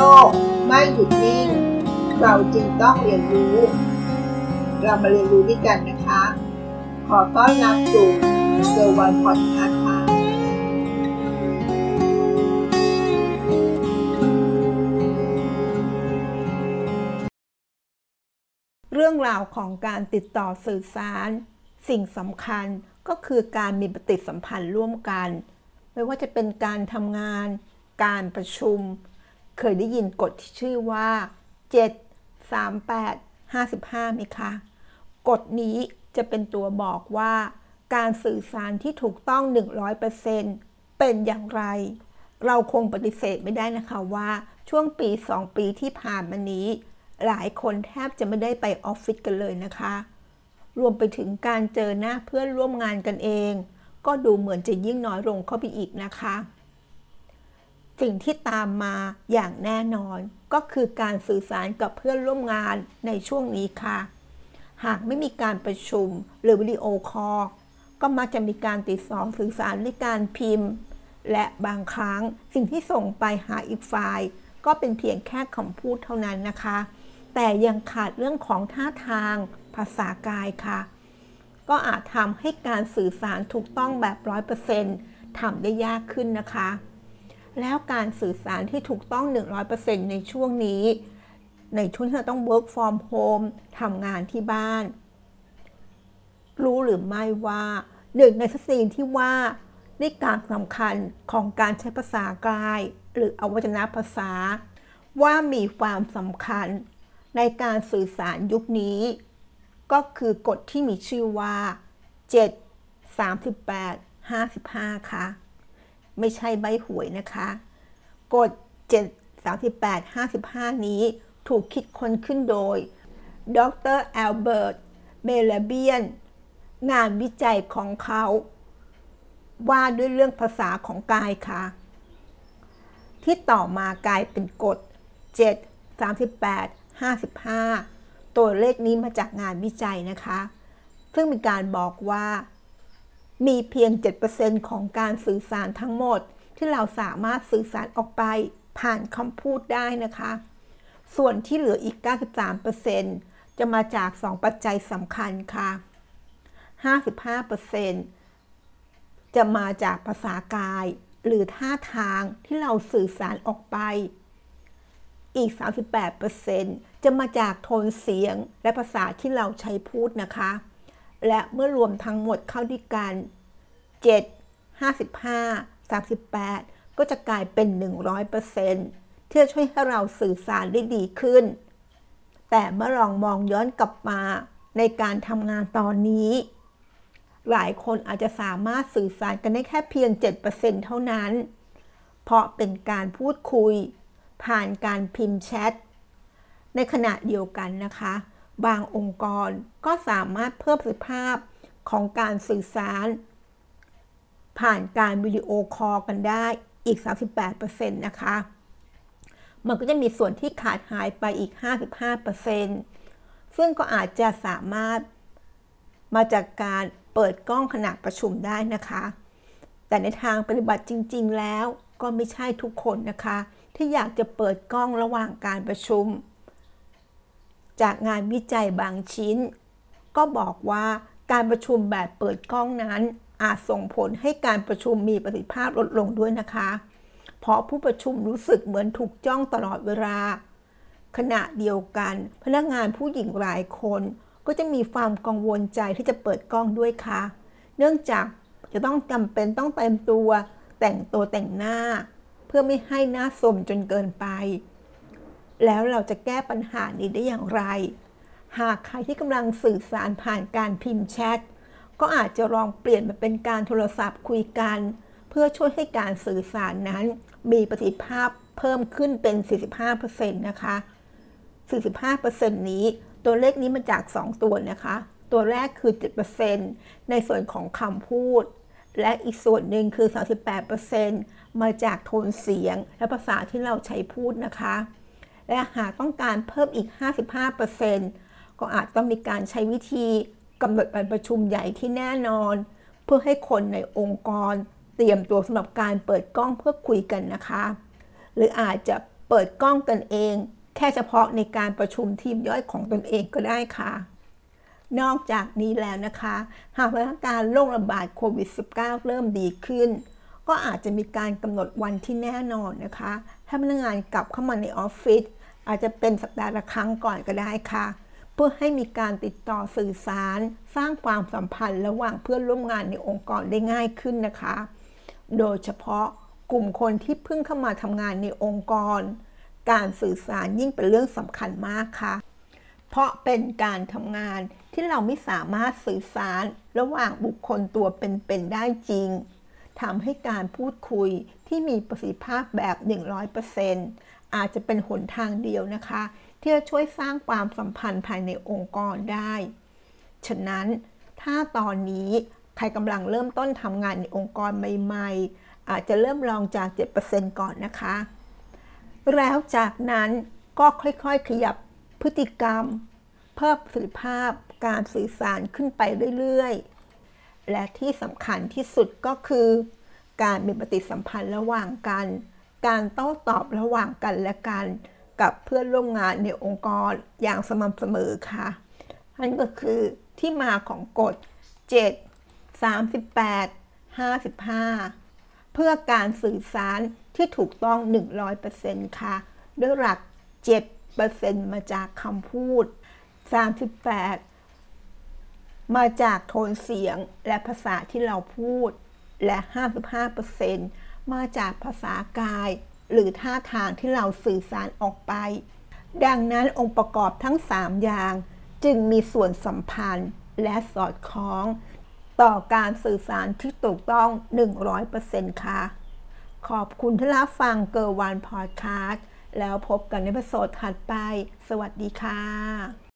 ลกไม่หยุดนิ่ง เราจึงต้องเรียนรู้ เรามาเรียนรู้ด้วยกันนะคะ ขอต้อนรับสู่เซอร์วันพอดคาส์ค่ะเรื่องราวของการติดต่อสื่อสาร สิ่งสำคัญก็คือการมีปฏิสัมพันธ์ร่วมกัน ไม่ว่าจะเป็นการทำงาน การประชุม เคยได้ยินกฎที่ชื่อว่า 7 3 8 55ไหมคะ กฎนี้จะเป็นตัวบอกว่าการสื่อสารที่ถูกต้อง 100%เป็นอย่างไร เราคงปฏิเสธไม่ได้นะคะว่าช่วงปี 2 ปีที่ผ่านมานี้ หลายคนแทบจะไม่ได้ไปออฟฟิศกันเลยนะคะ รวมไปถึงการเจอหน้าเพื่อนร่วมงานกันเอง ก็ดูเหมือนจะยิ่งน้อยลงเข้าไปอีกนะคะ สิ่งที่ตามมาอย่างแน่นอน ก็คือการสื่อสารกับเพื่อนร่วมงานในช่วงนี้ค่ะ หากไม่มีการประชุมหรือวิดีโอคอลก็มักจะมีการติดต่อสื่อสารด้วยการพิมพ์ และบางครั้งสิ่งที่ส่งไปหาอีกฝ่าย ก็เป็นเพียงแค่คำพูดเท่านั้นนะคะ แต่ยังขาดเรื่องของท่าทางภาษากายค่ะ ก็อาจทำให้การสื่อสารถูกต้องแบบร้อยเปอร์เซ็นต์ทำได้ยากขึ้นนะคะ แล้วการสื่อสารที่ถูกต้อง 100%ในช่วงนี้ ในช่วงที่เราต้อง work from home ทำงานที่บ้าน รู้หรือไม่ว่าหนึ่งในสิ่งที่ว่านี่การสำคัญของการใช้ภาษากาย หรืออวัจนภาษา ว่ามีความสำคัญในการสื่อสารยุคนี้ ก็คือกฎที่มีชื่อว่า 7 38 55 ค่ะ ไม่ใช่ใบหวยนะคะ กฎ 7 38 55 นี้ถูกคิดค้นขึ้นโดย ดรแอลเบิร์ต เมลเบียน งานวิจัยของเขา ว่าด้วยเรื่องภาษาของกายค่ะ ที่ต่อมากลายเป็นกฎ 7 38 55 ตัวเลขนี้มาจากงานวิจัยนะคะ ซึ่งมีการบอกว่า มีเพียง 7%ของการสื่อสารทั้งหมด ที่เราสามารถสื่อสารออกไปผ่านคำพูดได้นะคะ ส่วนที่เหลืออีก 93%จะมาจาก 2 ปัจจัยสำคัญค่ะ 55%จะมาจากภาษากาย หรือท่าทางที่เราสื่อสารออกไป อีก 38%จะมาจากโทนเสียงและภาษาที่เราใช้พูดนะคะ และเมื่อรวมทั้งหมดเข้าด้วยกัน 7 55 38 ก็จะกลายเป็น 100%ที่จะช่วยให้เราสื่อสารได้ดีขึ้น แต่เมื่อลองมองย้อนกลับมาในการทำงานตอนนี้ หลายคนอาจจะสามารถสื่อสารกันได้แค่เพียง 7%เท่านั้น เพราะเป็นการพูดคุย ผ่านการพิมพ์แชท ในขณะเดียวกันนะคะ บางองค์กรก็สามารถเพิ่มประสิทธิภาพของการสื่อสาร ผ่านการวิดีโอคอลกันได้อีก 38%นะคะ มันก็จะมีส่วนที่ขาดหายไปอีก 55%ซึ่งก็อาจจะสามารถมาจากการเปิดกล้องขณะประชุมได้นะคะ แต่ในทางปฏิบัติจริง ๆ แล้วก็ไม่ใช่ทุกคนนะคะ ที่อยากจะเปิดกล้องระหว่างการประชุม จากงานวิจัยบางชิ้น ก็บอกว่าการประชุมแบบเปิดกล้องนั้น อาจส่งผลให้การประชุมมีประสิทธิภาพลดลงด้วยนะคะ เพราะผู้ประชุมรู้สึกเหมือนถูกจ้องตลอดเวลา ขณะเดียวกัน พนักงานผู้หญิงหลายคน ก็จะมีความกังวลใจที่จะเปิดกล้องด้วยค่ะ เนื่องจากจะต้องจำเป็นต้องเต็มตัว แต่งตัวแต่งหน้า เพื่อไม่ให้หน้าสมจนเกินไป แล้วเราจะแก้ปัญหานี้ได้อย่างไร หากใครที่กำลังสื่อสารผ่านการพิมพ์แชท ก็อาจจะลองเปลี่ยนมาเป็นการโทรศัพท์คุยกัน เพื่อช่วยให้การสื่อสารนั้น มีประสิทธิภาพเพิ่มขึ้นเป็น 45%นะคะ 45%นี้ตัวเลขนี้มาจาก 2 ตัวนะคะ ตัวแรกคือ 7%ในส่วนของคำพูด และอีกส่วนหนึ่งคือ 38%มาจากโทนเสียงและภาษาที่เราใช้พูดนะคะ และหากต้องการเพิ่มอีก 55%ก็อาจต้องมีการใช้วิธีกำหนดการประชุมใหญ่ที่แน่นอน เพื่อให้คนในองค์กรเตรียมตัวสำหรับการเปิดกล้องเพื่อคุยกันนะคะ หรืออาจจะเปิดกล้องกันเอง แค่เฉพาะในการประชุมทีมย่อยของตนเองก็ได้ค่ะ นอกจากนี้แล้วนะคะ หากสถานการณ์โรคระบาดโควิด -19 เริ่มดีขึ้น ก็อาจจะมีการกำหนดวันที่แน่นอนนะคะ ให้พนักงานกลับเข้ามาในออฟฟิศ อาจจะเป็นสัปดาห์ละครั้งก่อนก็ได้ค่ะ เพื่อให้มีการติดต่อสื่อสาร สร้างความสัมพันธ์ระหว่างเพื่อนร่วมงานในองค์กรได้ง่ายขึ้นนะคะ โดยเฉพาะกลุ่มคนที่เพิ่งเข้ามาทำงานในองค์กร การสื่อสารยิ่งเป็นเรื่องสำคัญมากค่ะ เพราะเป็นการทำงานที่เราไม่สามารถสื่อสารระหว่างบุคคลตัวเป็นๆได้จริงทำให้การพูดคุยที่มีประสิทธิภาพแบบ 100% อาจจะเป็นหนทางเดียวนะคะ ที่จะช่วยสร้างความสัมพันธ์ภายในองค์กรได้ ฉะนั้นถ้าตอนนี้ใครกำลังเริ่มต้นทำงานในองค์กรใหม่ๆ อาจจะเริ่มลองจาก 7%ก่อนนะคะ แล้วจากนั้นก็ค่อยๆ ขยับพฤติกรรม เพิ่มประสิทธิภาพการสื่อสารขึ้นไปเรื่อยๆ และที่สำคัญที่สุดก็คือ การมีปฏิสัมพันธ์ระหว่างกัน การโต้ตอบระหว่างกันและกันกับเพื่อนร่วมงานในองค์กรอย่างสม่ำเสมอค่ะ นั่นก็คือที่มาของกฎ 7 38 55 เพื่อการสื่อสารที่ถูกต้อง 100%ค่ะ ด้วยหลัก 7%มาจากคำพูด 38 มาจากโทนเสียงและภาษาที่เราพูดและ 55% มาจากภาษากาย หรือท่าทางที่เราสื่อสารออกไป ดังนั้นองค์ประกอบทั้ง 3 อย่าง จึงมีส่วนสัมพันธ์และสอดคล้อง ต่อการสื่อสารที่ถูกต้อง 100%ค่ะ ขอบคุณที่รับฟังเกอร์วันพอดคาสต์แล้วพบกันในประโซดถัดไป สวัสดีค่ะ